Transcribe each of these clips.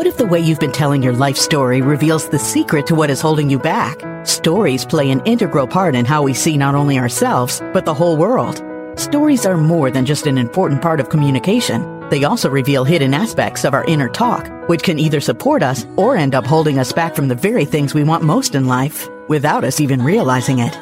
What if the way you've been telling your life story reveals the secret to what is holding you back? Stories play an integral part in how we see not only ourselves, but the whole world. Stories are more than just an important part of communication. They also reveal hidden aspects of our inner talk, which can either support us or end up holding us back from the very things we want most in life, without us even realizing it.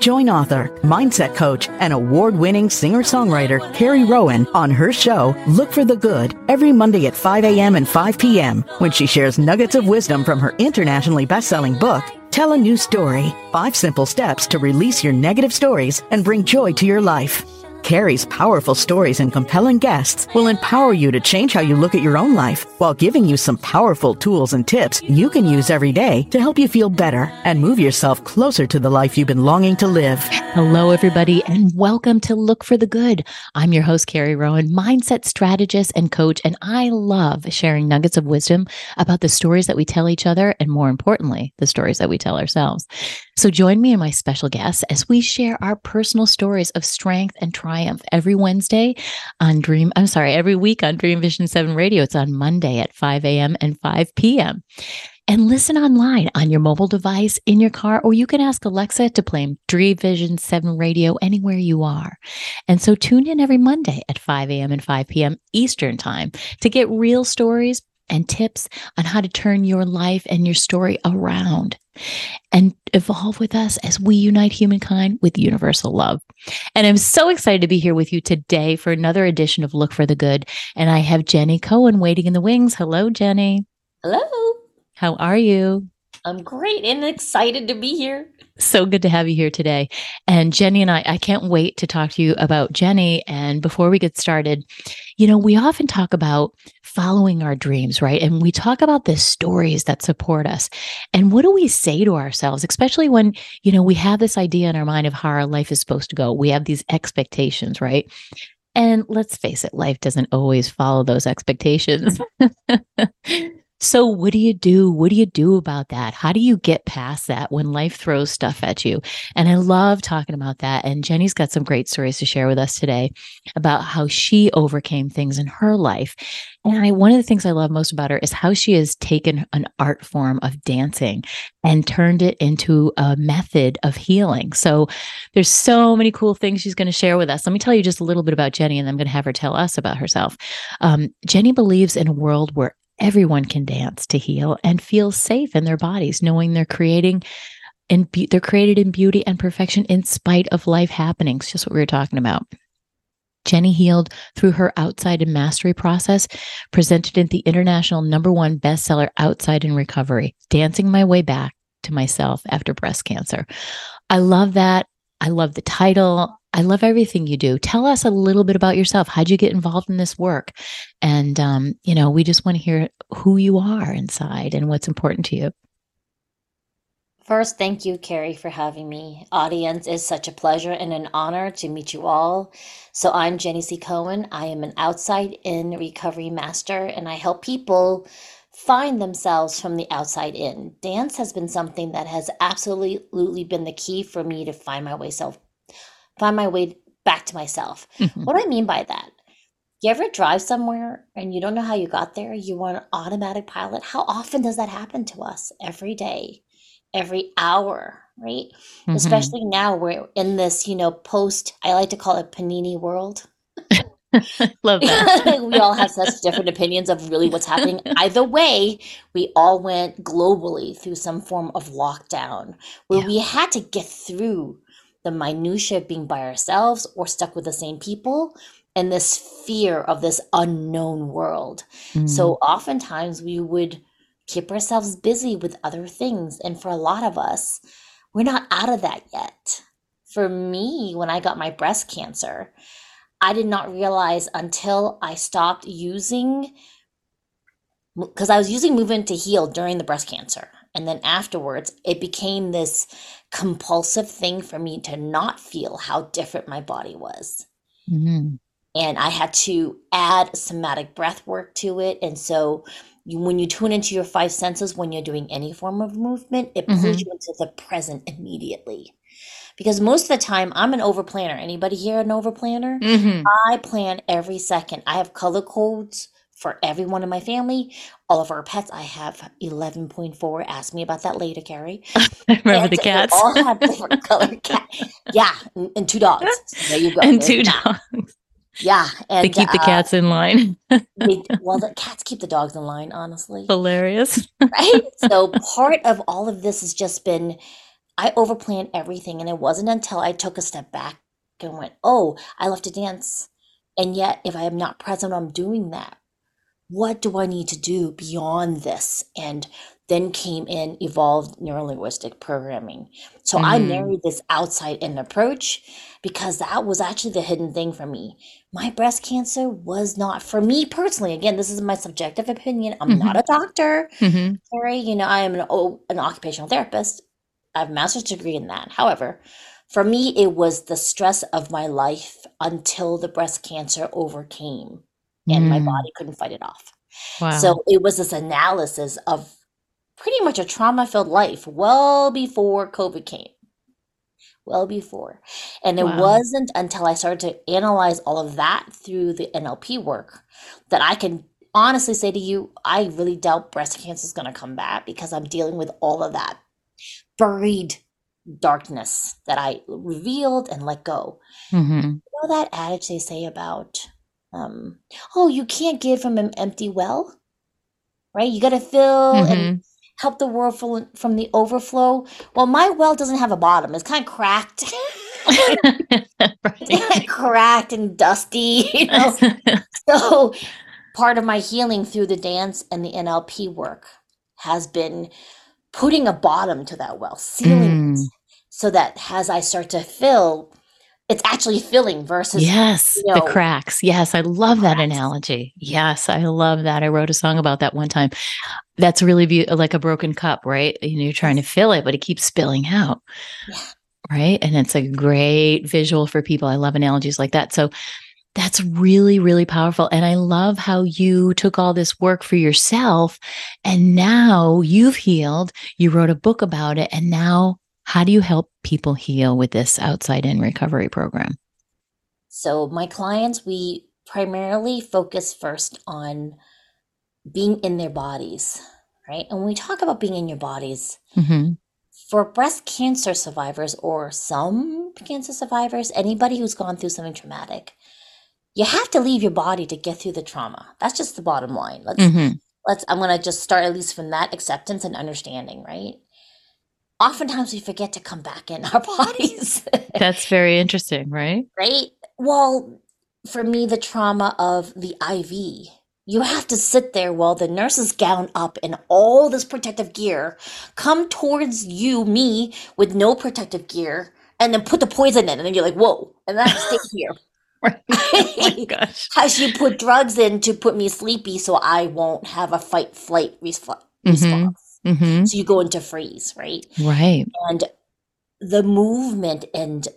Join author, mindset coach, and award winning singer songwriter Carrie Rowan on her show, Look for the Good, every Monday at 5 a.m. and 5 p.m. when she shares nuggets of wisdom from her internationally best selling book, Tell a New Story Five Simple Steps to Release Your Negative Stories and Bring Joy to Your Life. Carrie's powerful stories and compelling guests will empower you to change how you look at your own life while giving you some powerful tools and tips you can use every day to help you feel better and move yourself closer to the life you've been longing to live. Hello, everybody, and welcome to Look for the Good. I'm your host, Carrie Rowan, mindset strategist and coach, and I love sharing nuggets of wisdom about the stories that we tell each other, and more importantly, the stories that we tell ourselves. So join me and my special guests as we share our personal stories of strength and triumph every Wednesday on Dream. I'm sorry, every week on Dream Vision 7 Radio. It's on Monday at 5 a.m. and 5 p.m. And listen online on your mobile device, in your car, or you can ask Alexa to play Dream Vision 7 Radio anywhere you are. And so tune in every Monday at 5 a.m. and 5 p.m. Eastern Time to get real stories and tips on how to turn your life and your story around and evolve with us as we unite humankind with universal love. And I'm so excited to be here with you today for another edition of Look for the Good. And I have Jenny Cohen waiting in the wings. Hello, Jenny. Hello. How are you? I'm great and excited to be here. So good to have you here today. And Jenny and I, I can't wait to talk to you about Jenny. And before we get started, you know, we often talk about following our dreams, right? And we talk about the stories that support us. And what do we say to ourselves, especially when, you know, we have this idea in our mind of how our life is supposed to go? We have these expectations, right? And let's face it, life doesn't always follow those expectations. So, what do you do? What do you do about that? How do you get past that when life throws stuff at you? And I love talking about that. And Jenny's got some great stories to share with us today about how she overcame things in her life. And I, one of the things I love most about her is how she has taken an art form of dancing and turned it into a method of healing. So there's so many cool things she's going to share with us. Let me tell you just a little bit about Jenny, and I'm going to have her tell us about herself. Um, Jenny believes in a world where everyone can dance to heal and feel safe in their bodies, knowing they're creating and be- they're created in beauty and perfection in spite of life happenings, just what we were talking about. Jenny healed through her outside in mastery process, presented in the international number one bestseller, Outside in Recovery Dancing My Way Back to Myself After Breast Cancer. I love that. I love the title. I love everything you do. Tell us a little bit about yourself. How'd you get involved in this work? And, um, you know, we just want to hear who you are inside and what's important to you. First, thank you, Carrie, for having me. Audience, is such a pleasure and an honor to meet you all. So, I'm Jenny C. Cohen. I am an outside in recovery master, and I help people find themselves from the outside in. Dance has been something that has absolutely been the key for me to find my way self find my way back to myself. Mm-hmm. What do I mean by that? You ever drive somewhere and you don't know how you got there? You want an automatic pilot? How often does that happen to us? Every day, every hour, right? Mm-hmm. Especially now we're in this, you know, post, I like to call it panini world. Love that. we all have such different opinions of really what's happening. Either way, we all went globally through some form of lockdown where yeah. we had to get through the minutia of being by ourselves or stuck with the same people and this fear of this unknown world. Mm. So oftentimes we would keep ourselves busy with other things. And for a lot of us, we're not out of that yet. For me, when I got my breast cancer, I did not realize until I stopped using because I was using movement to heal during the breast cancer. And then afterwards, it became this compulsive thing for me to not feel how different my body was. Mm-hmm. And I had to add somatic breath work to it. And so you, when you tune into your five senses when you're doing any form of movement, it pulls mm-hmm. you into the present immediately. Because most of the time, I'm an over planner. Anybody here an over planner? Mm-hmm. I plan every second. I have color codes for everyone in my family, all of our pets. I have 11.4. Ask me about that later, Carrie. I remember And the cats. all have different colored cat. Yeah, and, and two dogs. So there you go. and There's two that. dogs. Yeah, and They keep the uh, cats in line. they- well, the cats keep the dogs in line, honestly. Hilarious. right? So part of all of this has just been I overplanned everything, and it wasn't until I took a step back and went, "Oh, I love to dance," and yet if I am not present, I'm doing that. What do I need to do beyond this? And then came in evolved neurolinguistic programming. So I Mhm. married this outside in approach because that was actually the hidden thing for me. My breast cancer was not for me personally. Again, this is my subjective opinion. I'm not a doctor. Carrie, you know, I am an, an occupational therapist. I have a master's degree in that. However, for me, it was the stress of my life until the breast cancer overcame and my Mm. body couldn't fight it off. Wow. So it was this analysis of pretty much a trauma filled life well before COVID came. Well before. And it Wow. wasn't until I started to analyze all of that through the NLP work that I can honestly say to you, I really doubt breast cancer is going to come back because I'm dealing with all of that buried darkness that I revealed and let go. Mhm. You know that adage they say about, um, oh, you can't give from an empty well, right? You got to fill and Mhm. help the world full from the overflow. Well, my well doesn't have a bottom; it's kind of cracked, Right. cracked and dusty. You know, so part of my healing through the dance and the NLP work has been putting a bottom to that well, sealing Mm. it, so that as I start to fill, it's actually filling versus Yes, you the cracks. Yes, I love that cracks. analogy. Yes, I love that. I wrote a song about that one time. That's really be- like a broken cup, right? You know, you're trying to fill it, but it keeps spilling out. Yeah. Right. And it's a great visual for people. I love analogies like that. So that's really, really powerful. And I love how you took all this work for yourself and now you've healed. You wrote a book about it. And now, how do you help people heal with this outside in recovery program? So my clients, we primarily focus first on being in their bodies, right? And when we talk about being in your bodies, hmm for breast cancer survivors or some cancer survivors, anybody who's gone through something traumatic, you have to leave your body to get through the trauma. That's just the bottom line. Let's hmm let's I'm gonna just start at least from that acceptance and understanding, right? Oftentimes we forget to come back in our bodies. That's very interesting, right? right? Well, for me, the trauma of the IV. You have to sit there while the nurses gown up in all this protective gear, come towards you, me, with no protective gear, and then put the poison in, and then you're like, "Whoa!" And then I stay here. Right. oh my gosh. As you put drugs in to put me sleepy, so I won't have a fight flight resp- Mhm. response. Hmm So you go into freeze, right? Right. and the movement and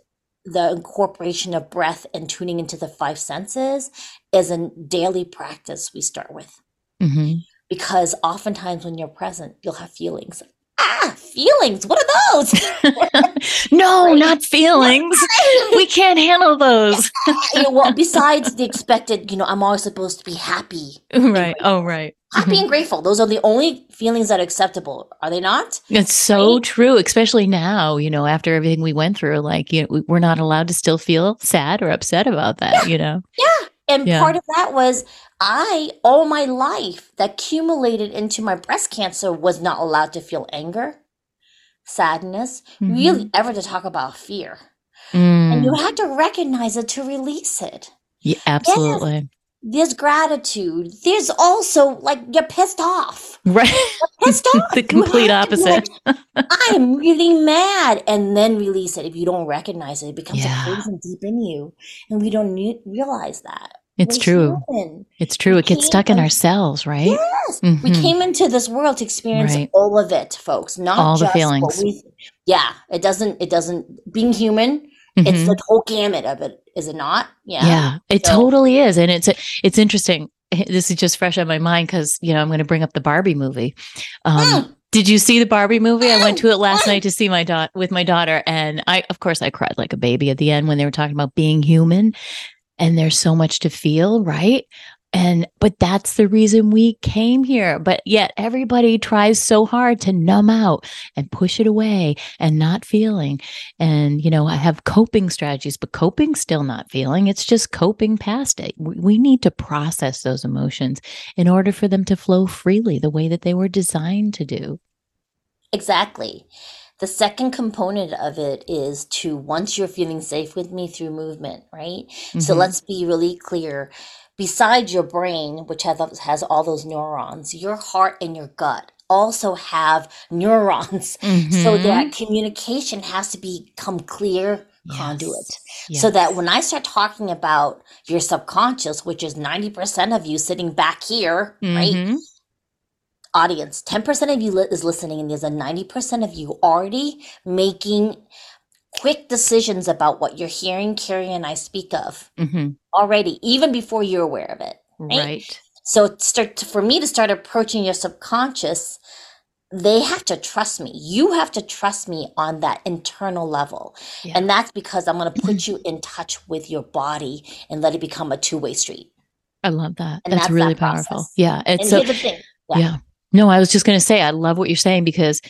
the incorporation of breath and tuning into the five senses is a daily practice we start with hmm because oftentimes when you're present you'll have feelings ah feelings what are those no, not feelings. we can't handle those. You know, well besides the expected you know i'm always supposed to be happy right. Oh, right. happy and grateful those are the only feelings that are acceptable are they not It's so Right? true, especially now, you know, after everything we went through. Like, you know, we- we're not allowed to still feel sad or upset about that, you know? Yeah. And Yeah. part of that was I, all my life, that accumulated into my breast cancer was not allowed to feel anger, sadness, really ever to talk about fear. And you Mm. had to recognize it to release it. Yeah, absolutely. There's gratitude. There's also like you're pissed off. Right. Pissed off. the complete have to be opposite. like, I'm really mad, and then release it. If you don't recognize it, it becomes Yeah. a poison deep in you, and we don't ne- realize that. It's true. It's true. We It gets stuck in un- ourselves, right? Yes. We Mhm. came into this world to experience Right. all of it, folks. Not All the feelings. We, yeah, it doesn't. It doesn't. Being human, it's Mhm. the whole gamut of it, is it not? Yeah. Yeah, it So- totally is, and it's it's interesting. This is just fresh on my mind because you know I'm going to bring up the Barbie movie. Um, Mm. Did you see the Barbie movie? I went to it last night to see my daughter with my daughter, and I, of course, I cried like a baby at the end when they were talking about being human, and there's so much to feel, right? And, but that's the reason we came here. But yet everybody tries so hard to numb out and push it away and not feeling. And, you know, I have coping strategies, but coping still not feeling. It's just coping past it. We need to process those emotions in order for them to flow freely the way that they were designed to do. Exactly. The second component of it is to once you're feeling safe with me through movement, right? Mm-hmm. So let's be really clear. Besides your brain, which has, has all those neurons, your heart and your gut also have neurons. Mm-hmm. So that communication has to become clear yes. conduit. Yes. So that when I start talking about your subconscious, which is 90% of you sitting back here, mm-hmm. right? audience 10% of you li- is listening and there's a 90% of you already making quick decisions about what you're hearing carrie and i speak of mm-hmm. already even before you're aware of it right, right. so start to, for me to start approaching your subconscious they have to trust me. You have to trust me on that internal level. Yeah. and that's because i'm going to put you in touch with your body and let it become a two-way street. I love that. That's, that's, really that powerful. Yeah it's and so yeah. yeah no, I was just going to say I love what you're saying because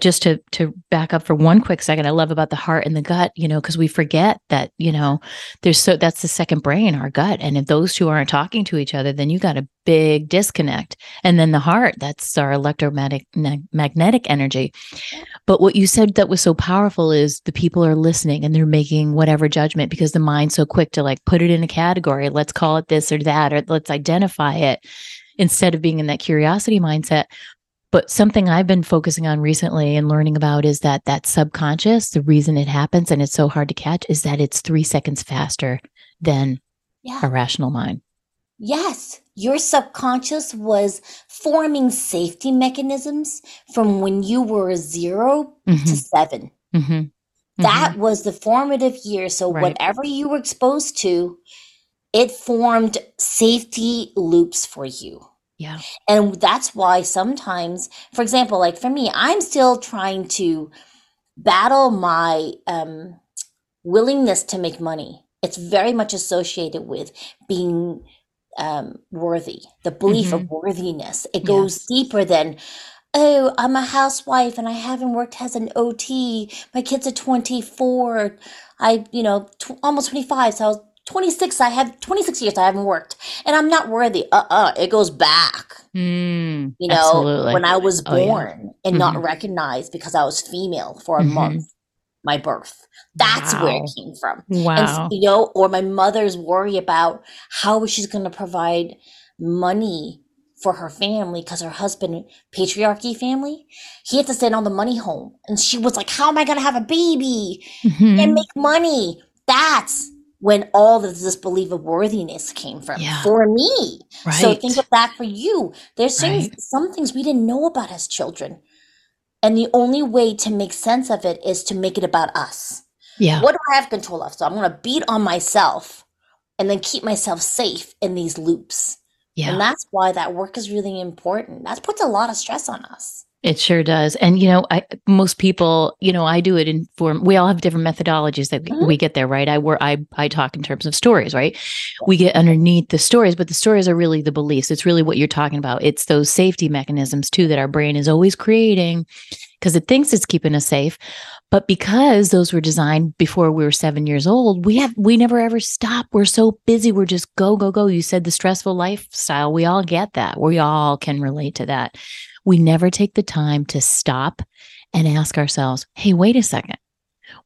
just to to back up for one quick second, I love about the heart and the gut, you know, because we forget that, you know, there's so that's the second brain, our gut. And if those two aren't talking to each other, then you got a big disconnect. And then the heart, that's our electromagnetic magnetic energy. But what you said that was so powerful is the people are listening and they're making whatever judgment because the mind's so quick to like put it in a category. Let's call it this or that, or let's identify it instead of being in that curiosity mindset. But something I've been focusing on recently and learning about is that that subconscious, the reason it happens and it's so hard to catch is that it's three seconds faster than yeah. a rational mind. Yes, your subconscious was forming safety mechanisms from when you were 0 mm-hmm. to 7 mm-hmm. That mm-hmm. was the formative year. So, right. whatever you were exposed to, it formed safety loops for you. Yeah. And that's why sometimes, for example, like for me, I'm still trying to battle my um, willingness to make money. It's very much associated with being um, worthy, the belief mm-hmm. of worthiness. It goes deeper than, oh, I'm a housewife and I haven't worked as an OT. My kids are 24. I, you know, t- almost 25. So I was 26 i have 26 years i haven't worked and i'm not worthy uh-uh it goes back mm, you know absolutely. when i was born oh, yeah. and mm-hmm. not recognized because i was female for a mm-hmm. month my birth that's wow. where it came from wow and, you know or my mother's worry about how she's going to provide money for her family because her husband patriarchy family he had to send all the money home and she was like how am i going to have a baby mm-hmm. and make money that's when all of this belief of worthiness came from yeah. for me. Right. So think of that for you. There's right. some things we didn't know about as children. And the only way to make sense of it is to make it about us. Yeah. What do I have control of? So I'm going to beat on myself and then keep myself safe in these loops. Yeah. And that's why that work is really important. That puts a lot of stress on us. It sure does. And, you know, I, most people, you know, I do it in form, we all have different methodologies that mm-hmm. we get there, right? I work, I, I talk in terms of stories, right? We get underneath the stories, but the stories are really the beliefs. It's really what you're talking about. It's those safety mechanisms too, that our brain is always creating because it thinks it's keeping us safe. But because those were designed before we were seven years old, we have, we never ever stop. We're so busy. We're just go, go, go. You said the stressful lifestyle. We all get that. We all can relate to that we never take the time to stop and ask ourselves, hey, wait a second.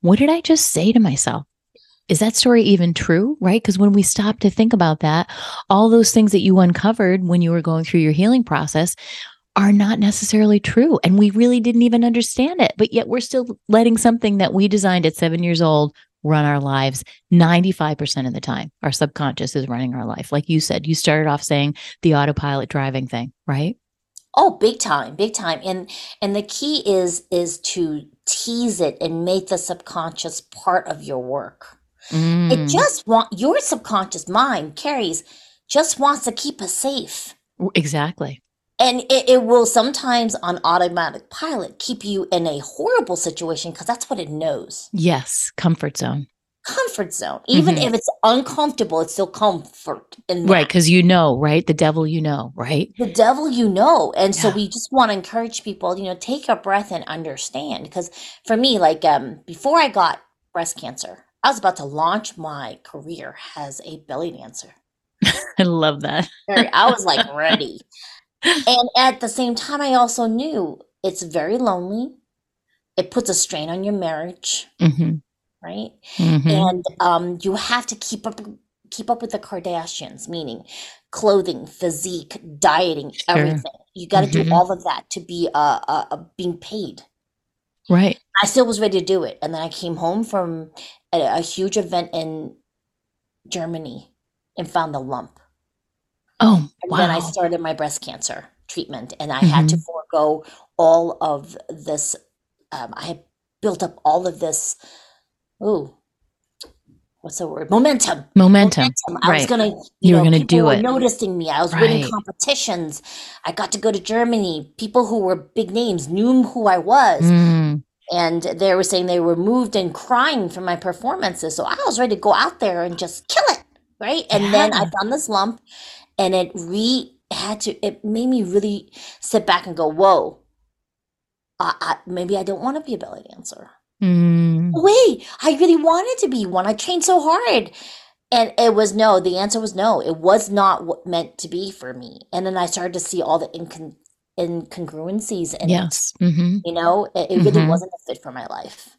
What did I just say to myself? Is that story even true? Right? Because when we stop to think about that, all those things that you uncovered when you were going through your healing process are not necessarily true. And we really didn't even understand it. But yet we're still letting something that we designed at seven years old run our lives 95% of the time. Our subconscious is running our life. Like you said, you started off saying the autopilot driving thing, right? Oh, big time, big time. And and the key is is to tease it and make the subconscious part of your work. Mm. It just want your subconscious mind carries just wants to keep us safe. Exactly. And it, it will sometimes on automatic pilot keep you in a horrible situation because that's what it knows. Yes, comfort zone comfort zone. Even Mhm. if it's uncomfortable, it's still comfort in Right. Because you know, right? The devil you know, right? The devil you know. And so we just want to encourage people, you know, take a breath and understand. Because for me, like um before I got breast cancer, I was about to launch my career as a belly dancer. I love that. I was like ready. And at the same time, I also knew it's very lonely. It puts a strain on your marriage, hmm right? hmm and um, you have to keep up keep up with the Kardashians, meaning clothing, physique, dieting, Sure. everything. You got to Mhm. do all of that to be uh, uh, uh, being paid. Right. I still was ready to do it, and then I came home from a, a huge event in Germany and found the lump. Oh, And wow. then I started my breast cancer treatment, and I had to forego all of this. Um, I had built up all of this. Ooh, what's the word? Momentum. Momentum. I was gonna, you, You were gonna do were it. noticing me. I was winning competitions. I got to go to Germany. People who were big names knew who I was, Mm, and they were saying they were moved and crying from my performances. So I was ready to go out there and just kill it, right? And then I Yeah. found this lump, and it re had to. It made me really sit back and go, "Whoa, I, I maybe I don't want to be a belly dancer." mm, wait, I really wanted to be one. I trained so hard. And it was no, the answer was no. It was not what meant to be for me. And then I started to see all the incon- incongruencies in yes. hmm. You know, it, it really Mhm. wasn't a fit for my life.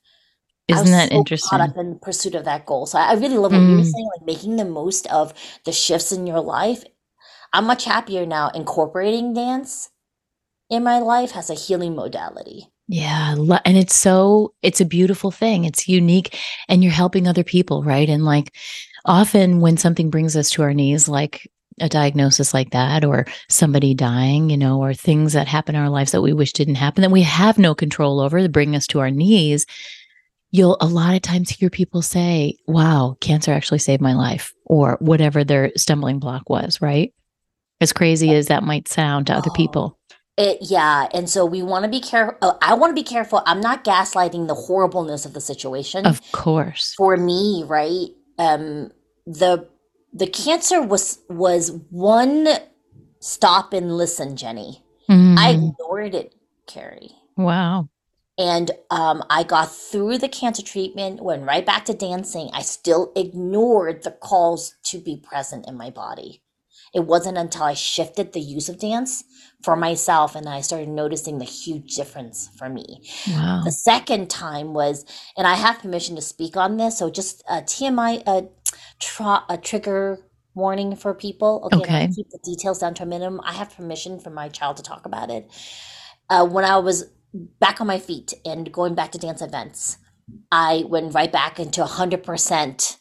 Isn't that so interesting? Caught up in pursuit of that goal. So I I really love what you were Mm. saying, like making the most of the shifts in your life. I'm much happier now incorporating dance in my life as a healing modality. Yeah, and it's so it's a beautiful thing. It's unique and you're helping other people, right? And like often when something brings us to our knees like a diagnosis like that or somebody dying, you know, or things that happen in our lives that we wish didn't happen that we have no control over that bring us to our knees, you'll a lot of times hear people say, "Wow, cancer actually saved my life," or whatever their stumbling block was, right? As crazy as that might sound to other Oh. people. It, yeah, and so we want to be careful. I want to be careful. I'm not gaslighting the horribleness of the situation. Of course. For me, right? Um, the the cancer was was one stop and listen, Jenny. I Mm, ignored it, Carrie, wow. and um, I got through the cancer treatment. Went right back to dancing. I still ignored the calls to be present in my body. It wasn't until I shifted the use of dance for myself and I started noticing the huge difference for me. Wow. The second time was, and I have permission to speak on this, so just a TMI, a, tra- a trigger warning for people. Okay, Okay. Keep the details down to a minimum. I have permission from my child to talk about it. Uh, when I was back on my feet and going back to dance events, I went right back into 100%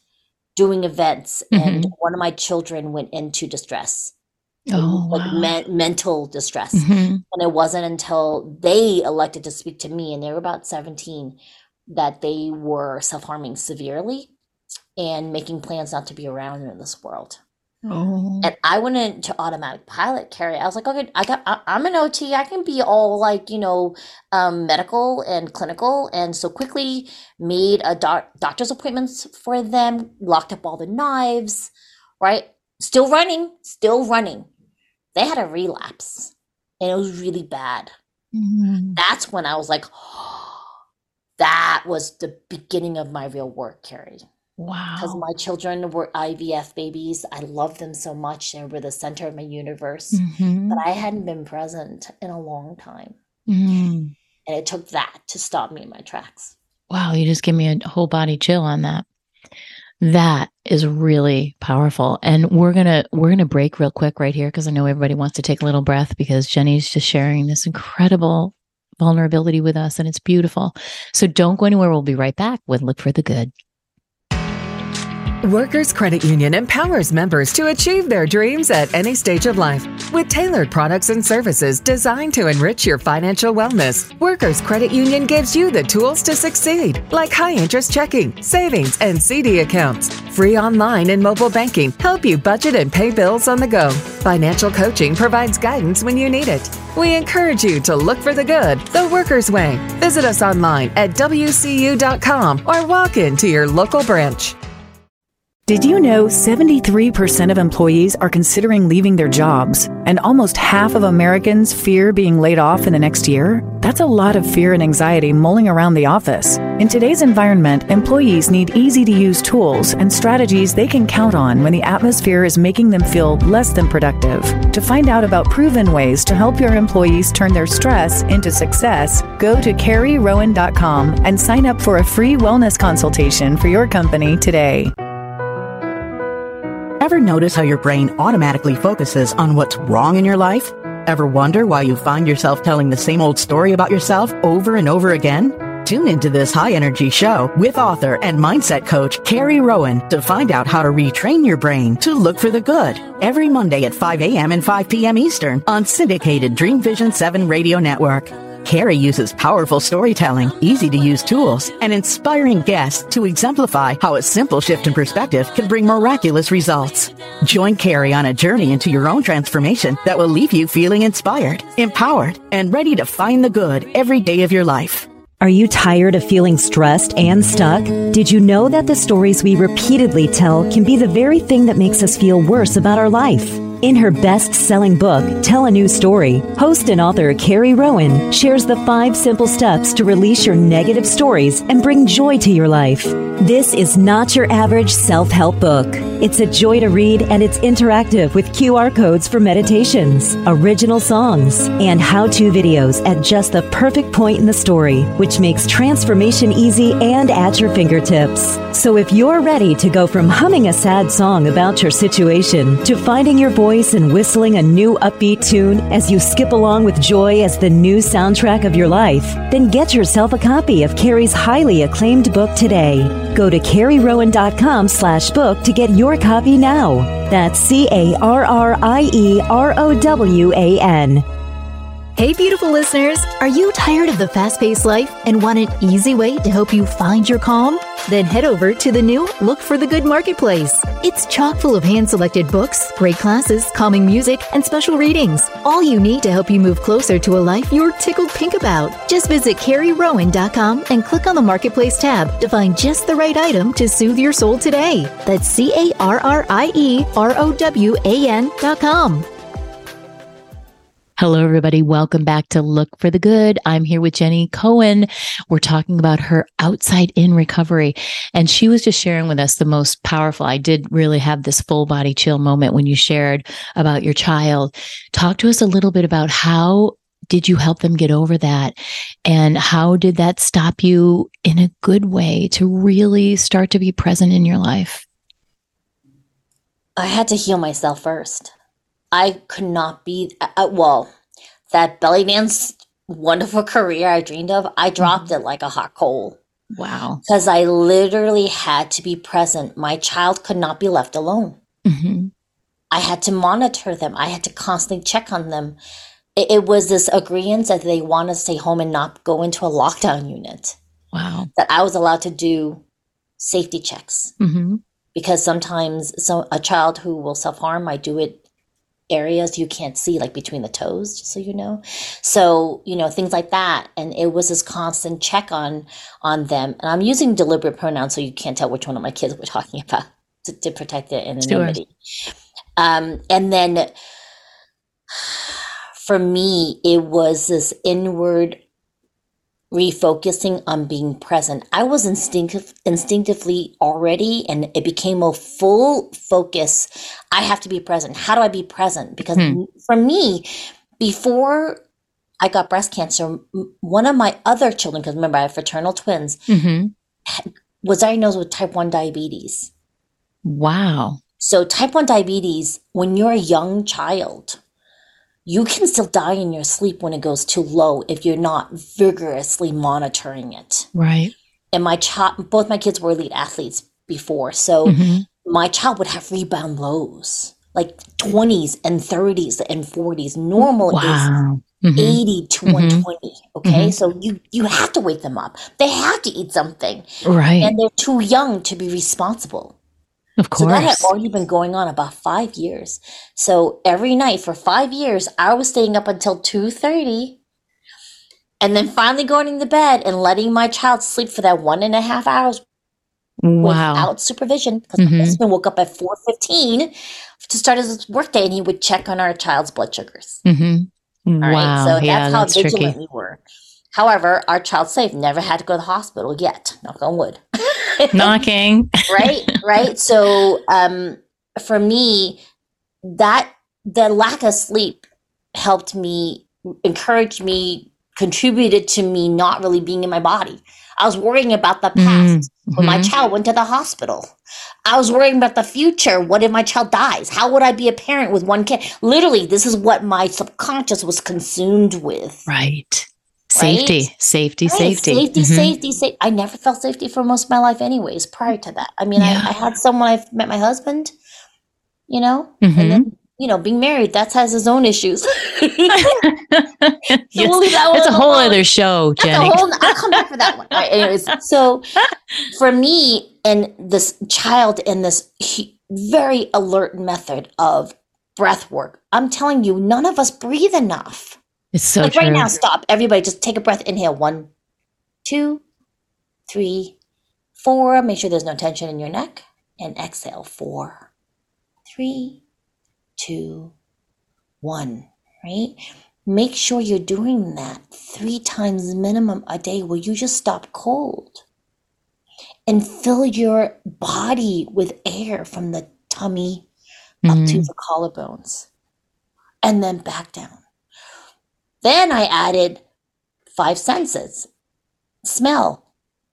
doing events, and one of my children went into distress. Oh, like wow. men- mental distress. Mhm. And it wasn't until they elected to speak to me, and they were about 17, that they were self harming severely and making plans not to be around in this world. Oh. And I went into automatic pilot, Carrie. I was like, okay, I got, I, I'm an OT. I can be all like, you know, um, medical and clinical. And so quickly made a doc- doctor's appointments for them, locked up all the knives, right? Still running, still running. They had a relapse and it was really bad. Mhm. That's when I was like, that was the beginning of my real work, Carrie because my children were IVF babies. I love them so much. They were the center of my universe. Mhm. But I hadn't been present in a long time. Mm. And it took that to stop me in my tracks. Wow, you just give me a whole body chill on that. That is really powerful. And we're going to we're going to break real quick right here because I know everybody wants to take a little breath because Jenny's just sharing this incredible vulnerability with us and it's beautiful. So don't go anywhere. We'll be right back with Look for the Good. Workers Credit Union empowers members to achieve their dreams at any stage of life. With tailored products and services designed to enrich your financial wellness, Workers Credit Union gives you the tools to succeed, like high interest checking, savings, and CD accounts, free online and mobile banking, help you budget and pay bills on the go. Financial coaching provides guidance when you need it. We encourage you to look for the good, the worker's way. Visit us online at WCU.com or walk into your local branch. Did you know 73% of employees are considering leaving their jobs, and almost half of Americans fear being laid off in the next year? That's a lot of fear and anxiety mulling around the office. In today's environment, employees need easy to use tools and strategies they can count on when the atmosphere is making them feel less than productive. To find out about proven ways to help your employees turn their stress into success, go to carrierowan.com and sign up for a free wellness consultation for your company today. Ever notice how your brain automatically focuses on what's wrong in your life? Ever wonder why you find yourself telling the same old story about yourself over and over again? Tune into this high energy show with author and mindset coach Carrie Rowan to find out how to retrain your brain to look for the good every Monday at 5 a.m. and 5 p.m. Eastern on syndicated Dream Vision 7 radio network. Carrie uses powerful storytelling, easy to use tools, and inspiring guests to exemplify how a simple shift in perspective can bring miraculous results. Join Carrie on a journey into your own transformation that will leave you feeling inspired, empowered, and ready to find the good every day of your life. Are you tired of feeling stressed and stuck? Did you know that the stories we repeatedly tell can be the very thing that makes us feel worse about our life? In her best selling book, Tell a New Story, host and author Carrie Rowan shares the five simple steps to release your negative stories and bring joy to your life. This is not your average self help book. It's a joy to read and it's interactive with QR codes for meditations, original songs, and how to videos at just the perfect point in the story, which makes transformation easy and at your fingertips. So if you're ready to go from humming a sad song about your situation to finding your voice and whistling a new upbeat tune as you skip along with joy as the new soundtrack of your life, then get yourself a copy of Carrie's highly acclaimed book today. Go to carrierowan.com slash book to get your copy now. That's C Hey, beautiful listeners! Are you tired of the fast paced life and want an easy way to help you find your calm? Then head over to the new Look for the Good Marketplace. It's chock full of hand selected books, great classes, calming music, and special readings. All you need to help you move closer to a life you're tickled pink about. Just visit CarrieRowan.com and click on the Marketplace tab to find just the right item to soothe your soul today. That's C A R R I E R O W A N.com. Hello, everybody. Welcome back to Look for the Good. I'm here with Jenny Cohen. We're talking about her outside in recovery. And she was just sharing with us the most powerful. I did really have this full body chill moment when you shared about your child. Talk to us a little bit about how did you help them get over that? And how did that stop you in a good way to really start to be present in your life? I had to heal myself first. I could not be uh, well. That belly dance wonderful career I dreamed of, I dropped it like a hot coal Wow. because I literally had to be present. My child could not be left alone. hmm I had to monitor them. I had to constantly check on them. It, it was this agreement that they want to stay home and not go into a lockdown unit. Wow. That I was allowed to do safety checks hmm because sometimes so a child who will self harm might do it areas you can't see like between the toes just so you know. So you know things like that. And it was this constant check on on them. And i'm using deliberate pronouns so you can't tell which one of my kids we're talking about to, to protect their anonymity. Um and then for me it was this inward refocusing on being present. I was instinctive, instinctively already, and it became a full focus. I have to be present. How do I be present? Because Hmm. for me, before I got breast cancer, one of my other children, because remember I have fraternal twins, hmm was diagnosed with type 1 diabetes. Wow. So, type 1 diabetes, when you're a young child, you can still die in your sleep when it goes too low if you're not vigorously monitoring it. Right. And my child, both my kids were elite athletes before. So, hmm my child would have rebound lows, like 20s and 30s and 40s. Normal is Wow. Mhm. 80 to Mhm. 120. Okay. Mhm. So, you, you have to wake them up. They have to eat something Right. and they're too young to be responsible. Of So that had already been going on about five years. So every night for five years, I was staying up until two thirty, and then finally going to bed and letting my child sleep for that one and a half hours Wow. without supervision. Because Mhm. my husband woke up at four fifteen to start his workday, and he would check on our child's blood sugars. hmm All right, Wow. so that's yeah, how that's vigilant tricky. we were. However, our child's safe. Never had to go to the hospital yet. Knock on wood. Knocking. right right so um for me that the lack of sleep helped me encouraged me contributed to me not really being in my body i was worrying about the past when my child went to the hospital i was worrying about the future what if my child dies how would i be a parent with one kid literally this is what my subconscious was consumed with Right. Safety, safety, Right, safety. Safety, Mhm. safety, safety. I never felt safety for most of my life, anyways, prior to that. I mean, Yeah. I, I had someone I've met my husband, you know, Mhm. and then, you know, being married, that has its own issues. so Yes, we'll leave that That's a whole alone. other show, Jenny. whole- I'll come back for that one. Right, anyways, so for me and this child in this very alert method of breath work, I'm telling you, none of us breathe enough It's so like true. right now, stop. Everybody just take a breath. Inhale. One, two, three, four. Make sure there's no tension in your neck. And exhale. Four, three, two, one. Right? Make sure you're doing that three times minimum a day where you just stop cold and fill your body with air from the tummy up to Mhm. the collarbones and then back down. Then I added five senses smell,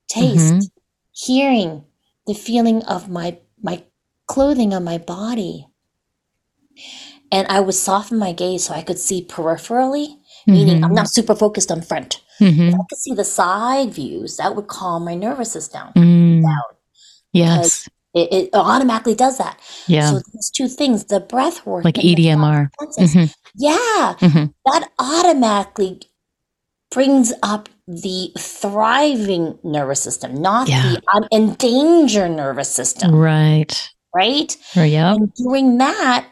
taste, Mhm. hearing, the feeling of my, my clothing on my body. And I would soften my gaze so I could see peripherally, meaning I'm not super focused on front. Mhm. If I could see the side views, that would calm my nervous system Mm. down. Yes. It, it automatically does that. Yeah. So these two things, the breath work, like EDMR. Mhm. Yeah, Mhm. that automatically brings up the thriving nervous system, not Yeah. the I'm in danger nervous system, Right. right? Yeah. And doing that,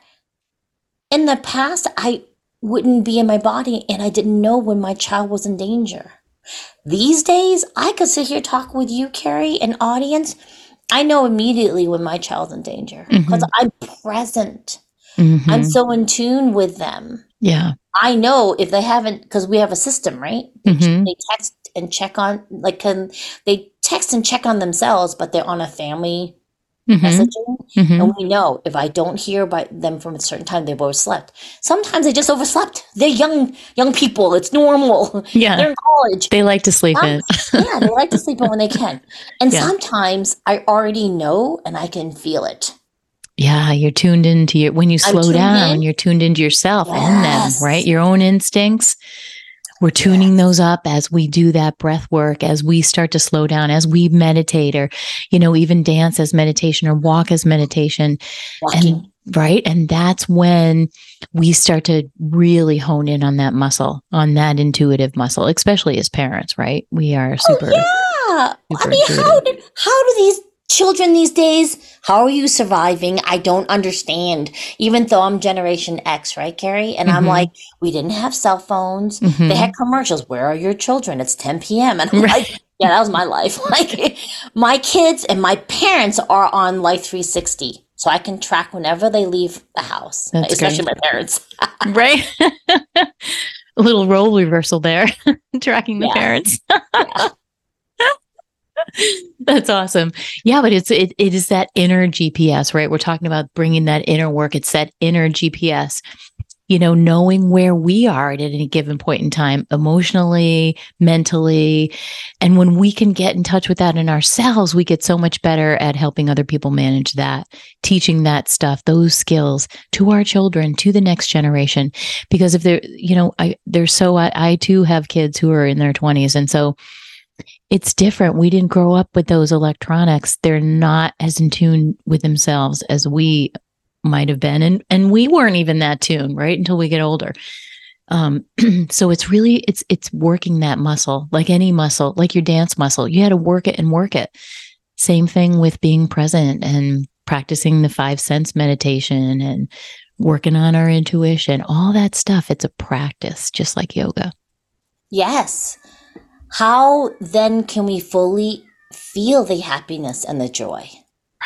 in the past, I wouldn't be in my body and I didn't know when my child was in danger. These days, I could sit here talk with you, Carrie, an audience. I know immediately when my child's in danger because I'm present. I'm Mhm. so in tune with them. Yeah. I know if they haven't, because we have a system, right? They, Mhm. they text and check on, like, can they text and check on themselves, but they're on a family Mhm. messaging, and we know if I don't hear by them from a certain time, they've overslept. Sometimes they just overslept. They're young, young people. It's normal. Yeah. They're in college. They like to sleep Um, in. yeah, they like to sleep in when they can. And Yeah. sometimes I already know and I can feel it. Yeah, you're tuned into your when you slow down, in. you're tuned into yourself and them, right? Your own instincts. We're tuning those up as we do that breath work, as we start to slow down, as we meditate or, you know, even dance as meditation or walk as meditation. Walking. And right. And that's when we start to really hone in on that muscle, on that intuitive muscle, especially as parents, right? We are oh, super. Oh, yeah. I super mean, how did how do these children these days? How are you surviving? I don't understand. Even though I'm Generation X, right, Carrie? And I'm Mhm. like, we didn't have cell phones. Mhm. They had commercials. Where are your children? It's 10 p.m. And I'm Right. like, yeah, that was my life. Like, my kids and my parents are on Life 360, so I can track whenever they leave the house, That's especially great. my parents. right? A little role reversal there, tracking the Yeah. parents. Yeah. That's awesome. Yeah, but it's it, it is that inner GPS, right? We're talking about bringing that inner work. It's that inner GPS. You know, knowing where we are at any given point in time, emotionally, mentally, and when we can get in touch with that in ourselves, we get so much better at helping other people manage that, teaching that stuff, those skills to our children, to the next generation. Because if they're, you know, I they're so I, I too have kids who are in their twenties, and so it's different. We didn't grow up with those electronics. They're not as in tune with themselves as we might have been. And and we weren't even that tuned, right? Until we get older. Um, so it's really it's it's working that muscle, like any muscle, like your dance muscle. You had to work it and work it. Same thing with being present and practicing the five sense meditation and working on our intuition, all that stuff. It's a practice, just like yoga. Yes. How then can we fully feel the happiness and the joy?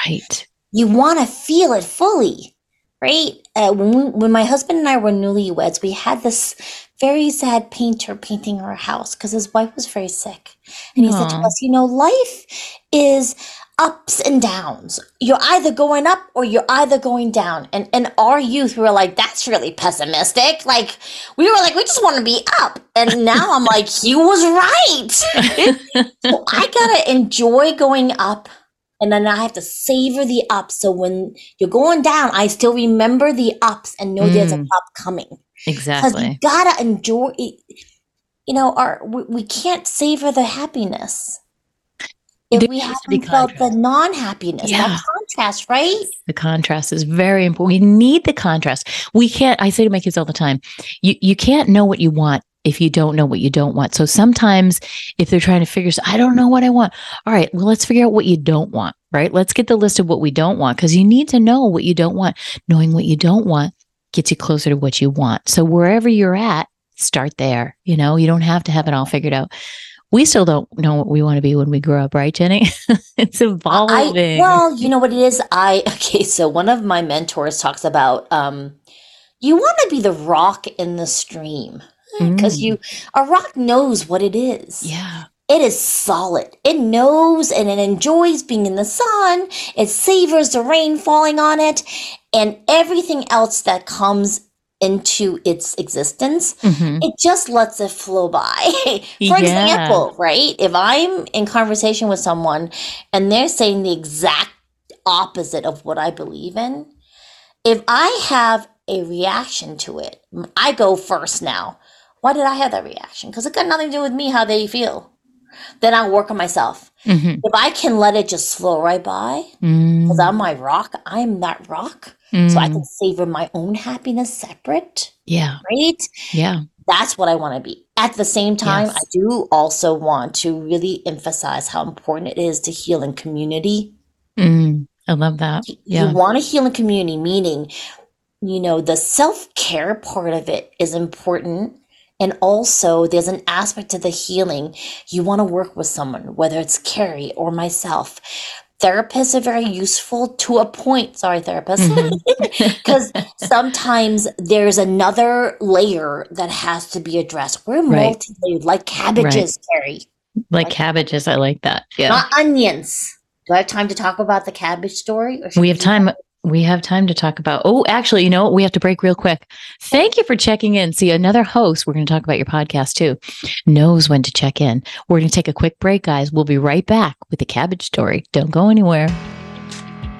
Right. You want to feel it fully, right? Uh, when, we, when my husband and I were newlyweds, we had this very sad painter painting our house because his wife was very sick. And he said to us, You know, life is ups and downs. You're either going up or you're either going down. And and our youth we were like, that's really pessimistic. Like we were like, we just want to be up. And now I'm like, he was right. so I gotta enjoy going up. And then I have to savor the ups. So when you're going down, I still remember the ups and know there's a Mm. up coming. Because Exactly. we gotta enjoy it. You know, our we, we can't savor the happiness we needs to be haven't felt the non-happiness, Yeah. that contrast, right? The contrast is very important. We need the contrast. We can't, I say to my kids all the time, you, you can't know what you want if you don't know what you don't want. So sometimes if they're trying to figure, out, I don't know what I want. All right, well, let's figure out what you don't want, right? Let's get the list of what we don't want because you need to know what you don't want. Knowing what you don't want gets you closer to what you want. So wherever you're at, start there. You know, you don't have to have it all figured out. We still don't know what we want to be when we grow up, right, Jenny? it's I evolving. well, you know what it is. I okay. So one of my mentors talks about um, you want to be the rock in the stream because Mm. you a rock knows what it is. yeah. It is solid. It knows and it enjoys being in the sun. It savors the rain falling on it and everything else that comes into its existence. Mhm. It just lets it flow by. Yeah. For example, right? If I'm in conversation with someone and they're saying the exact opposite of what I believe in, if I have a reaction to it, I go first now. Why did I have that reaction? Because it got nothing to do with me, how they feel. Then I'll work on myself. Mhm. If I can let it just flow right by, Mm. because I'm my rock, I'm that rock. So I can savor my own happiness separate, Yeah, right? yeah, That's what I want to be. At the same time, Yes. I do also want to really emphasize how important it is to heal in community. mm. I love that. Yeah, You want to heal in community, meaning, you know, the self care part of it is important. And also, there's an aspect to the healing. You want to work with someone, whether it's Carrie or myself. Therapists are very useful to a point. Sorry, therapists. Mm-hmm. Because sometimes there's another layer that has to be addressed. We're Right. multi layered, like cabbages, Carrie, like cabbages. I like that. Yeah, not onions. Do I have time to talk about the cabbage story? Or we have time. that? We have time to talk about. Oh, actually, you know what? We have to break real quick. Thank you for checking in. See, another host. We're going to talk about your podcast too. Knows when to check in. We're going to take a quick break, guys. We'll be right back with the cabbage story. Don't go anywhere.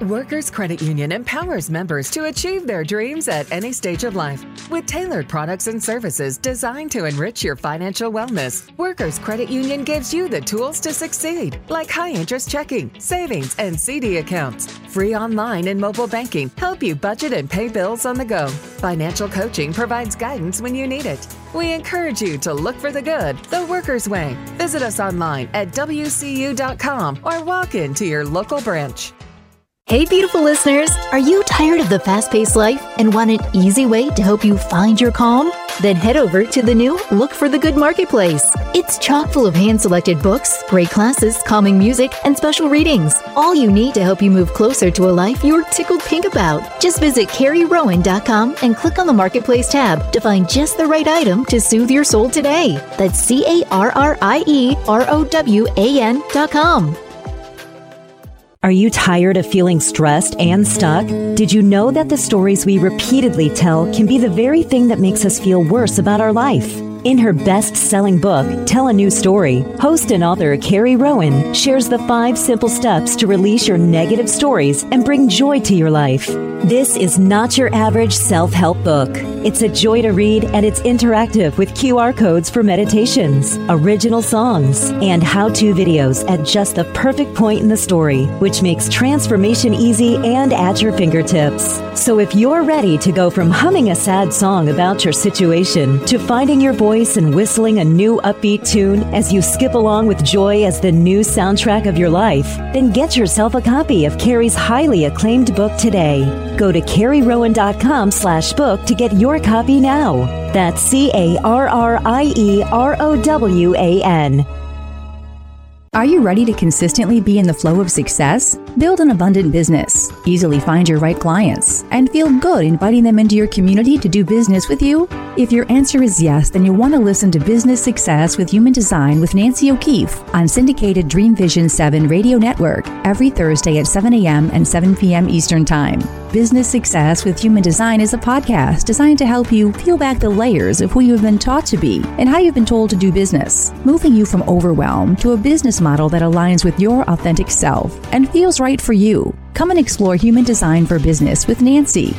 Workers Credit Union empowers members to achieve their dreams at any stage of life. With tailored products and services designed to enrich your financial wellness, Workers Credit Union gives you the tools to succeed, like high interest checking, savings, and CD accounts. Free online and mobile banking help you budget and pay bills on the go. Financial coaching provides guidance when you need it. We encourage you to look for the good, the workers' way. Visit us online at WCU.com or walk into your local branch. Hey, beautiful listeners, are you tired of the fast paced life and want an easy way to help you find your calm? Then head over to the new Look for the Good Marketplace. It's chock full of hand selected books, great classes, calming music, and special readings. All you need to help you move closer to a life you're tickled pink about. Just visit CarrieRowan.com and click on the Marketplace tab to find just the right item to soothe your soul today. That's C A R R I E R O W A N.com. Are you tired of feeling stressed and stuck? Did you know that the stories we repeatedly tell can be the very thing that makes us feel worse about our life? In her best selling book, Tell a New Story, host and author Carrie Rowan shares the five simple steps to release your negative stories and bring joy to your life. This is not your average self help book. It's a joy to read and it's interactive with QR codes for meditations, original songs, and how to videos at just the perfect point in the story, which makes transformation easy and at your fingertips. So if you're ready to go from humming a sad song about your situation to finding your voice voice and whistling a new upbeat tune as you skip along with joy as the new soundtrack of your life? Then get yourself a copy of Carrie's highly acclaimed book today. Go to carrierowan.com slash book to get your copy now. That's C-A-R-R-I-E-R-O-W-A-N. Are you ready to consistently be in the flow of success? Build an abundant business, easily find your right clients, and feel good inviting them into your community to do business with you? If your answer is yes, then you'll want to listen to Business Success with Human Design with Nancy O'Keefe on syndicated Dream Vision 7 radio network every Thursday at 7 a.m. and 7 p.m. Eastern Time. Business Success with Human Design is a podcast designed to help you peel back the layers of who you have been taught to be and how you've been told to do business, moving you from overwhelm to a business model that aligns with your authentic self and feels right for you. Come and explore human design for business with Nancy.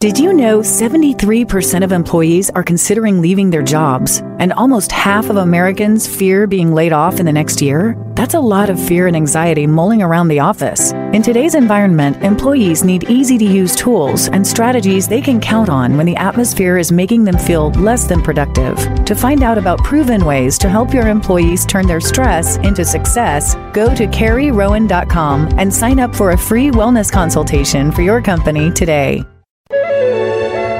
Did you know 73% of employees are considering leaving their jobs, and almost half of Americans fear being laid off in the next year? That's a lot of fear and anxiety mulling around the office. In today's environment, employees need easy to use tools and strategies they can count on when the atmosphere is making them feel less than productive. To find out about proven ways to help your employees turn their stress into success, go to carrierowan.com and sign up for a free wellness consultation for your company today.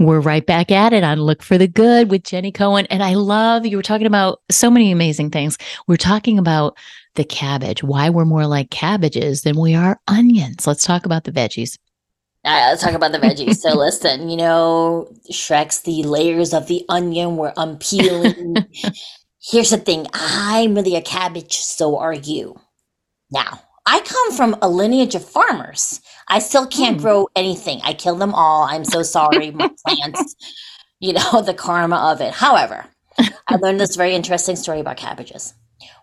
We're right back at it on Look for the Good with Jenny Cohen. And I love you were talking about so many amazing things. We're talking about the cabbage, why we're more like cabbages than we are onions. Let's talk about the veggies. All right, let's talk about the veggies. so listen, you know, Shrek's the layers of the onion where I'm peeling. Here's the thing. I'm really a cabbage, so are you. Now, I come from a lineage of farmers. I still can't Hmm. grow anything. I kill them all. I'm so sorry, my plants, you know, the karma of it. However, I learned this very interesting story about cabbages.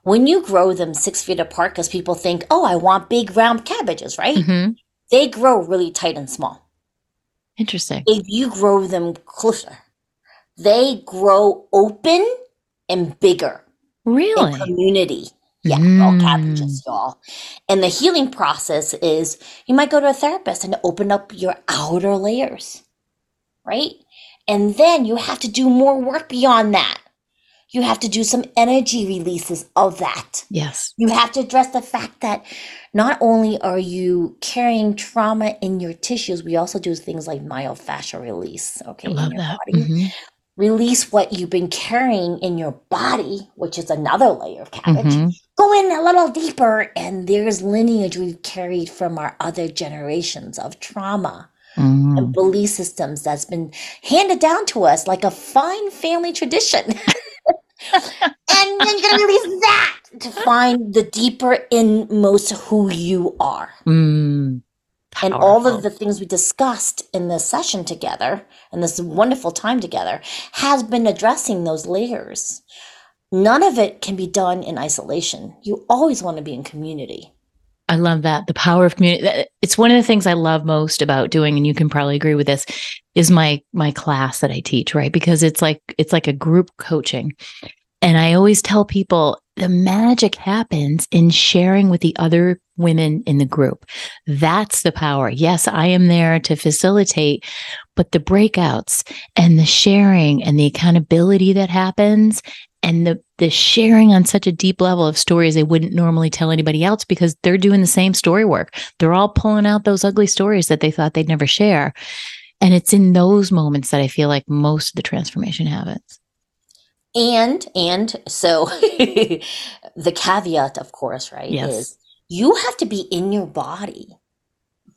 When you grow them six feet apart, because people think, oh, I want big round cabbages, right? Mhm. They grow really tight and small. Interesting. If you grow them closer, they grow open and bigger Really? community. Yeah, all Mm. cabbages, y'all. And the healing process is you might go to a therapist and open up your outer layers, right? And then you have to do more work beyond that. You have to do some energy releases of that. Yes. You have to address the fact that not only are you carrying trauma in your tissues, we also do things like myofascial release, okay, I in love your that. body. Mhm. Release what you've been carrying in your body, which is another layer of cabbage. Mhm. Go in a little deeper, and there's lineage we've carried from our other generations of trauma Mm. and belief systems that's been handed down to us like a fine family tradition. and then you're gonna release that to find the deeper inmost who you are. Mm. And all of the things we discussed in this session together and this wonderful time together has been addressing those layers. None of it can be done in isolation. You always want to be in community. I love that. The power of community. It's one of the things I love most about doing, and you can probably agree with this, is my my class that I teach, right? Because it's like it's like a group coaching. And I always tell people the magic happens in sharing with the other women in the group. That's the power. Yes, I am there to facilitate, but the breakouts and the sharing and the accountability that happens and the the sharing on such a deep level of stories they wouldn't normally tell anybody else because they're doing the same story work. They're all pulling out those ugly stories that they thought they'd never share. And it's in those moments that I feel like most of the transformation happens. And and so the caveat, of course, right, Yes. is you have to be in your body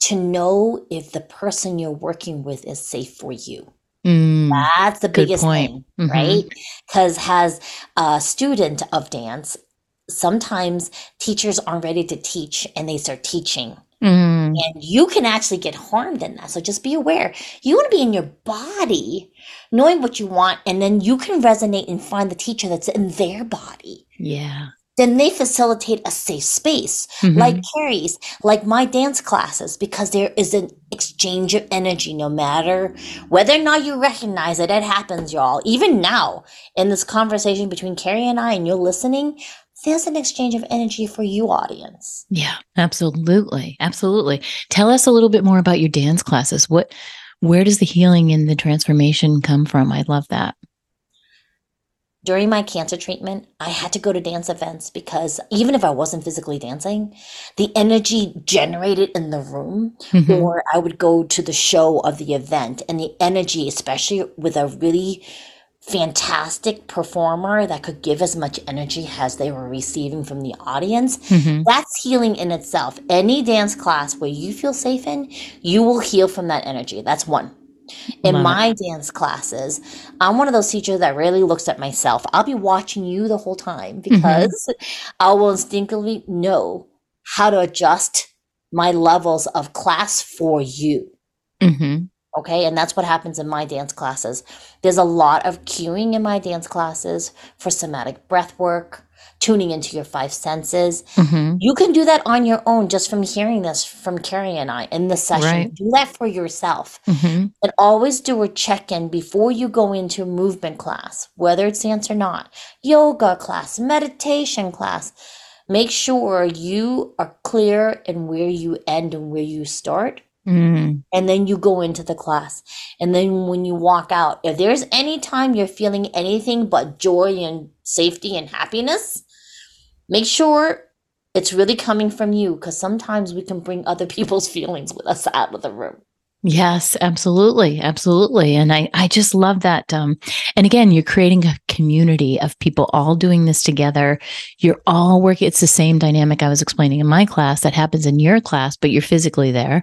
to know if the person you're working with is safe for you. Mm, That's the biggest point. thing, Mhm. right? Because as a student of dance, sometimes teachers aren't ready to teach and they start teaching. mm, And you can actually get harmed in that. So just be aware. You want to be in your body, knowing what you want, and then you can resonate and find the teacher that's in their body. yeah. then they facilitate a safe space Mhm. like Carrie's, like my dance classes, because there is an exchange of energy no matter whether or not you recognize it. It happens, y'all. Even now, in this conversation between Carrie and I, and you're listening, there's an exchange of energy for you, audience. Yeah, absolutely. Absolutely. Tell us a little bit more about your dance classes. What where does the healing and the transformation come from? I love that. during my cancer treatment, I had to go to dance events because even if I wasn't physically dancing, the energy generated in the room, Mhm. or I would go to the show of the event, and the energy, especially with a really fantastic performer that could give as much energy as they were receiving from the audience, Mhm. that's healing in itself. Any dance class where you feel safe in, you will heal from that energy. That's one. In Love it. my dance classes, I'm one of those teachers that rarely looks at myself. I'll be watching you the whole time because I will instinctively know how to adjust my levels of class for you. Mhm. Okay. And that's what happens in my dance classes. There's a lot of cueing in my dance classes for somatic breath work, tuning into your five senses. Mhm. You can do that on your own just from hearing this from Carrie and I in this session. Right. Do that for yourself. Mhm. And always do a check in before you go into movement class, whether it's dance or not, yoga class, meditation class. Make sure you are clear in where you end and where you start. Mm. And then you go into the class. And then when you walk out, if there's any time you're feeling anything but joy and safety and happiness, make sure it's really coming from you because sometimes we can bring other people's feelings with us out of the room. Yes, absolutely. Absolutely. And I, I just love that. Um, and again, you're creating a community of people all doing this together. You're all working. It's the same dynamic I was explaining in my class that happens in your class, but you're physically there.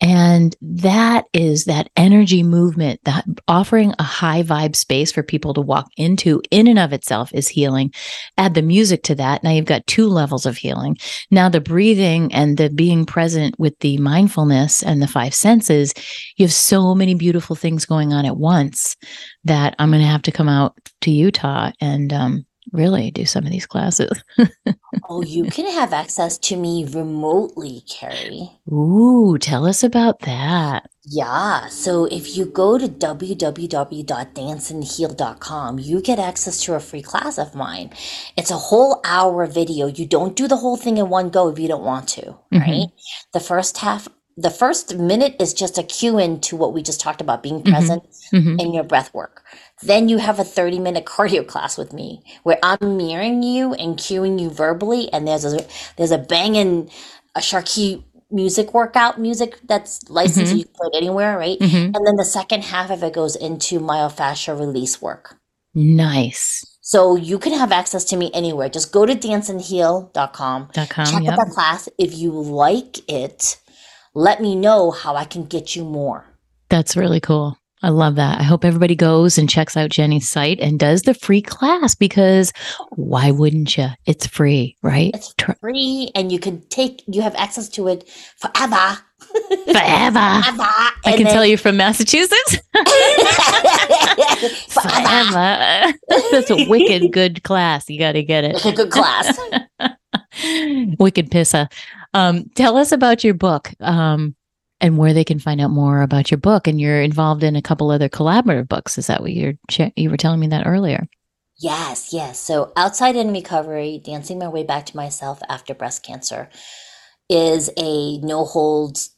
And that is that energy movement that offering a high vibe space for people to walk into in and of itself is healing. Add the music to that. Now you've got two levels of healing. Now the breathing and the being present with the mindfulness and the five senses, you have so many beautiful things going on at once that I'm going to have to come out to Utah and um, really do some of these classes. Oh, you can have access to me remotely, Carrie. Ooh, tell us about that. Yeah, so if you go to www.danceandheal.com, you get access to a free class of mine. It's a whole hour video. You don't do the whole thing in one go if you don't want to, Mhm. right? The first half, the first minute is just a cue into what we just talked about being Mhm. present Mhm. in your breath work. Then you have a 30 minute cardio class with me where I'm mirroring you and cueing you verbally. And there's a, there's a banging, a Sharkey music workout music that's licensed, Mhm. you can play it anywhere, right? Mhm. And then the second half of it goes into myofascial release work. Nice. So you can have access to me anywhere. Just go to danceandheal.com. Com. Check Yep. out that class. If you like it, let me know how I can get you more. That's really cool. I love that. I hope everybody goes and checks out Jenny's site and does the free class because why wouldn't you? It's free, right? It's free and you can take you have access to it forever. Forever. Forever. I can tell you from Massachusetts. Forever. That's a wicked good class. You got to get it. Good class. Wicked Pissa. Um, tell us about your book um, and where they can find out more about your book. And you're involved in a couple other collaborative books. Is that what you're you were telling me that earlier? Yes, yes. So outside in recovery, dancing my way back to myself after breast cancer is a no holds.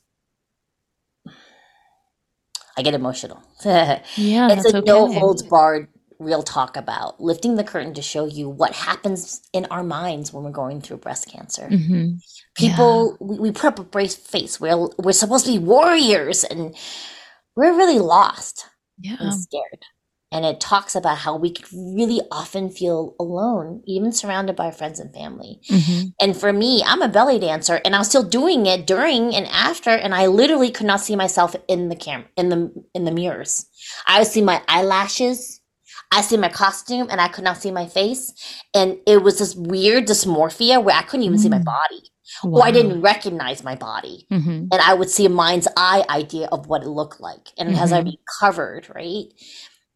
I get emotional. Yeah, it's a no holds barred real talk about lifting the curtain to show you what happens in our minds when we're going through breast cancer. hmm People, we, we put up a brave face. We're we're supposed to be warriors, and we're really lost Yeah. and scared. And it talks about how we could really often feel alone, even surrounded by friends and family. hmm And for me, I'm a belly dancer, and I was still doing it during and after, and I literally could not see myself in the cam in the in the mirrors. I would see my eyelashes, I see my costume, and I could not see my face, and it was this weird dysmorphia where I couldn't even see my Mm. Body, or I didn't recognize my body hmm and I would see a mind's eye idea of what it looked like. And as I recovered, right,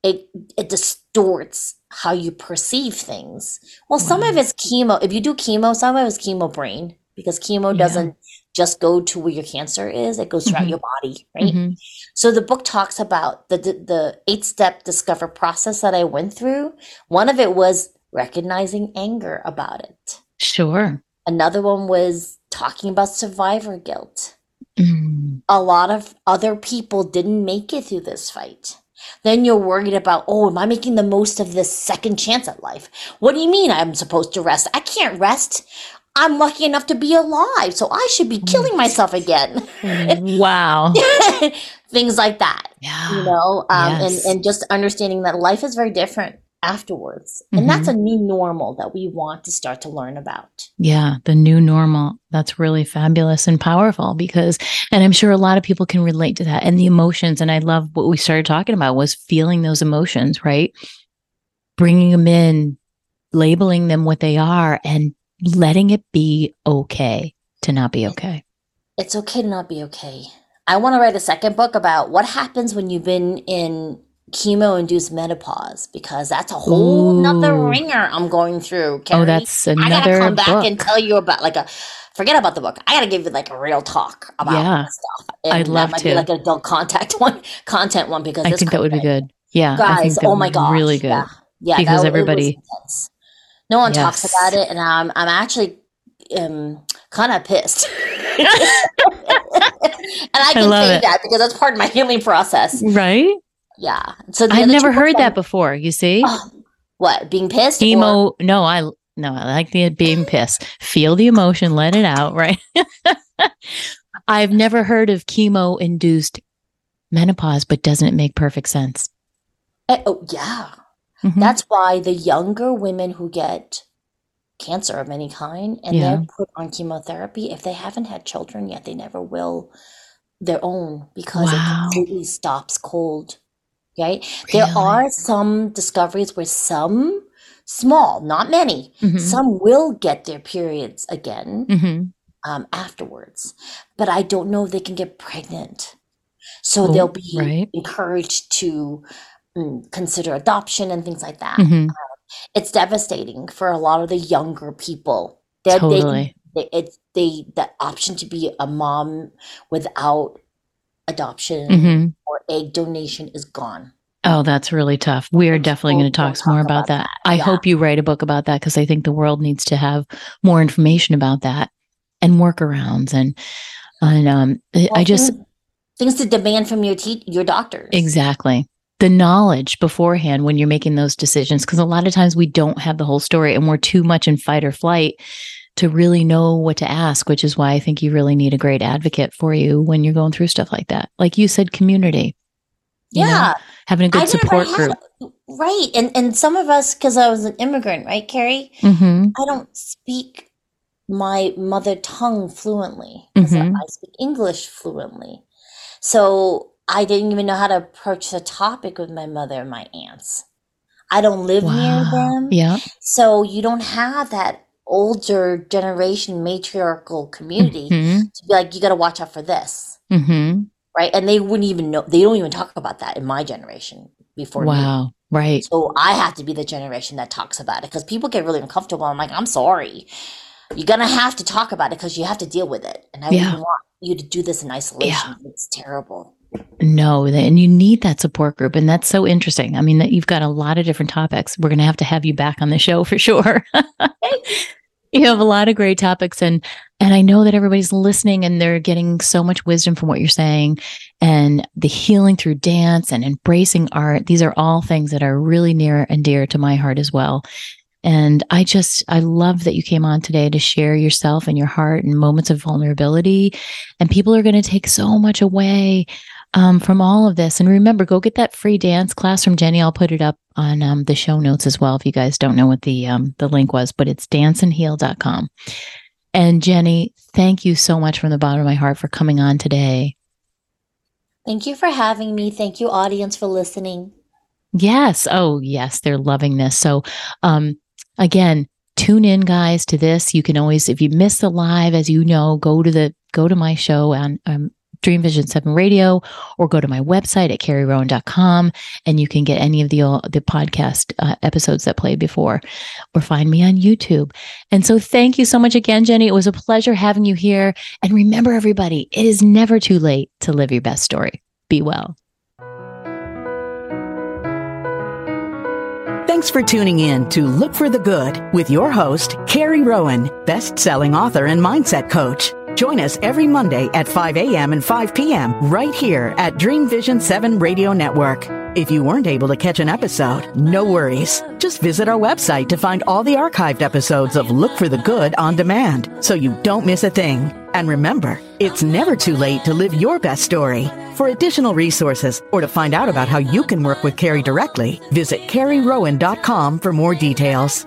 it it distorts how you perceive things. Well, some of it's chemo. If you do chemo, some of it's chemo brain because chemo Yeah. doesn't just go to where your cancer is; it goes throughout Mhm. your body, right? Mhm. So the book talks about the the, the eight step discover process that I went through. One of it was recognizing anger about it. Sure. Another one was talking about survivor guilt. Mm. A lot of other people didn't make it through this fight. Then you're worried about, oh, am I making the most of this second chance at life? What do you mean I'm supposed to rest? I can't rest. I'm lucky enough to be alive, so I should be killing myself again. Wow. Things like that. Yeah. you know um, Yes. and and just understanding that life is very different afterwards and that's a mm-hmm. new normal that we want to start to learn about Yeah, the new normal. That's really fabulous and powerful because, and I'm sure a lot of people can relate to that and the emotions. And I love what we started talking about was feeling those emotions, right? Bringing them in, labeling them what they are, and letting it be okay to not be okay. it's okay to not be okay i want to write a second book about what happens when you've been in chemo induced menopause because that's a whole nother ringer i'm going through Oh, Carrie. that's i gotta another come back book. and tell you about like a forget about the book i gotta give you like a real talk about Yeah. stuff I'd love that might to. be like an adult contact one content one because I think that would be good. Yeah. I think guys oh my god. Really good. yeah, yeah Because that- everybody- no one talks about it and i'm, I'm actually um kind of pissed and i can love say it. that because that's part of my healing process Right? Yeah so I've never heard that before. You see? Oh, what being pissed or- No, I no, I like the being pissed. Feel the emotion, let it out, right? I've never heard of chemo induced menopause, but doesn't it make perfect sense? Eh, oh yeah Mhm. That's why the younger women who get cancer of any kind and Yeah. they're put on chemotherapy, if they haven't had children yet, they never will their own because Wow. it completely stops cold. Right? There are some discoveries where some small, not many, Mhm. some will get their periods again Mhm. um, afterwards, but I don't know if they can get pregnant. So Oh, they'll be right. encouraged to mm, consider adoption and things like that. Mhm. It's devastating for a lot of the younger people. They're- Totally. They, they, it's they the option to be a mom without adoption Mhm. or egg donation is gone. Oh, that's really tough. We are definitely going to talk some more about about that. I Yeah. hope you write a book about that because I think the world needs to have more information about that and workarounds and and um I- I just things, things to demand from your te- your doctors. Exactly. The knowledge beforehand when you're making those decisions, because a lot of times we don't have the whole story and we're too much in fight or flight to really know what to ask, which is why I think you really need a great advocate for you when you're going through stuff like that. Like you said, community. you know, Yeah, having a good support had- group. Right, and and some of us, because I was an immigrant, right, Carrie? hmm I don't speak my mother tongue fluently. Mhm. I speak English fluently. So I didn't even know how to approach the topic with my mother and my aunts. I don't live near them. Yeah. So you don't have that older generation matriarchal community hmm to be like, you got to watch out for this. hmm Right. And they wouldn't even know, they don't even talk about that in my generation before me. Wow. Right. So I have to be the generation that talks about it because people get really uncomfortable. I'm like, I'm sorry. You're gonna have to talk about it because you have to deal with it. And I Yeah. wouldn't want you to do this in isolation. It's terrible. No, and you need that support group. And that's so interesting. I mean, that you've got a lot of different topics. We're going to have to have you back on the show for sure. you have a lot of great topics and and I know that everybody's listening and they're getting so much wisdom from what you're saying and the healing through dance and embracing art. These are all things that are really near and dear to my heart as well. And I just, I love that you came on today to share yourself and your heart and moments of vulnerability. And people are going to take so much away um, from all of this. And remember, go get that free dance class from Jenny. I'll put it up on um, the show notes as well if you guys don't know what the um, the link was, but it's danceandheal.com. And Jenny, thank you so much from the bottom of my heart for coming on today. Thank you for having me. Thank you, audience, for listening. Yes. Oh, yes. They're loving this. So, um, again, tune in, guys, to this. You can always, if you miss the live, as you know, go to the go to my show on um, Dream Vision 7 Radio or go to my website at carrierowan.com and you can get any of the, uh, the podcast uh, episodes that played before or find me on YouTube. And so thank you so much again, Jenny. It was a pleasure having you here. And remember, everybody, it is never too late to live your best story. Be well. Thanks for tuning in to Look for the Good with your host, Carrie Rowan, best selling author and mindset coach. Join us every Monday at 5 a.m. and 5 p.m. right here at Dream Vision 7 Radio Network. If you weren't able to catch an episode, no worries. Just visit our website to find all the archived episodes of Look for the Good on demand so you don't miss a thing. And remember, it's never too late to live your best story. For additional resources or to find out about how you can work with Carrie directly, visit carrierowan.com for more details.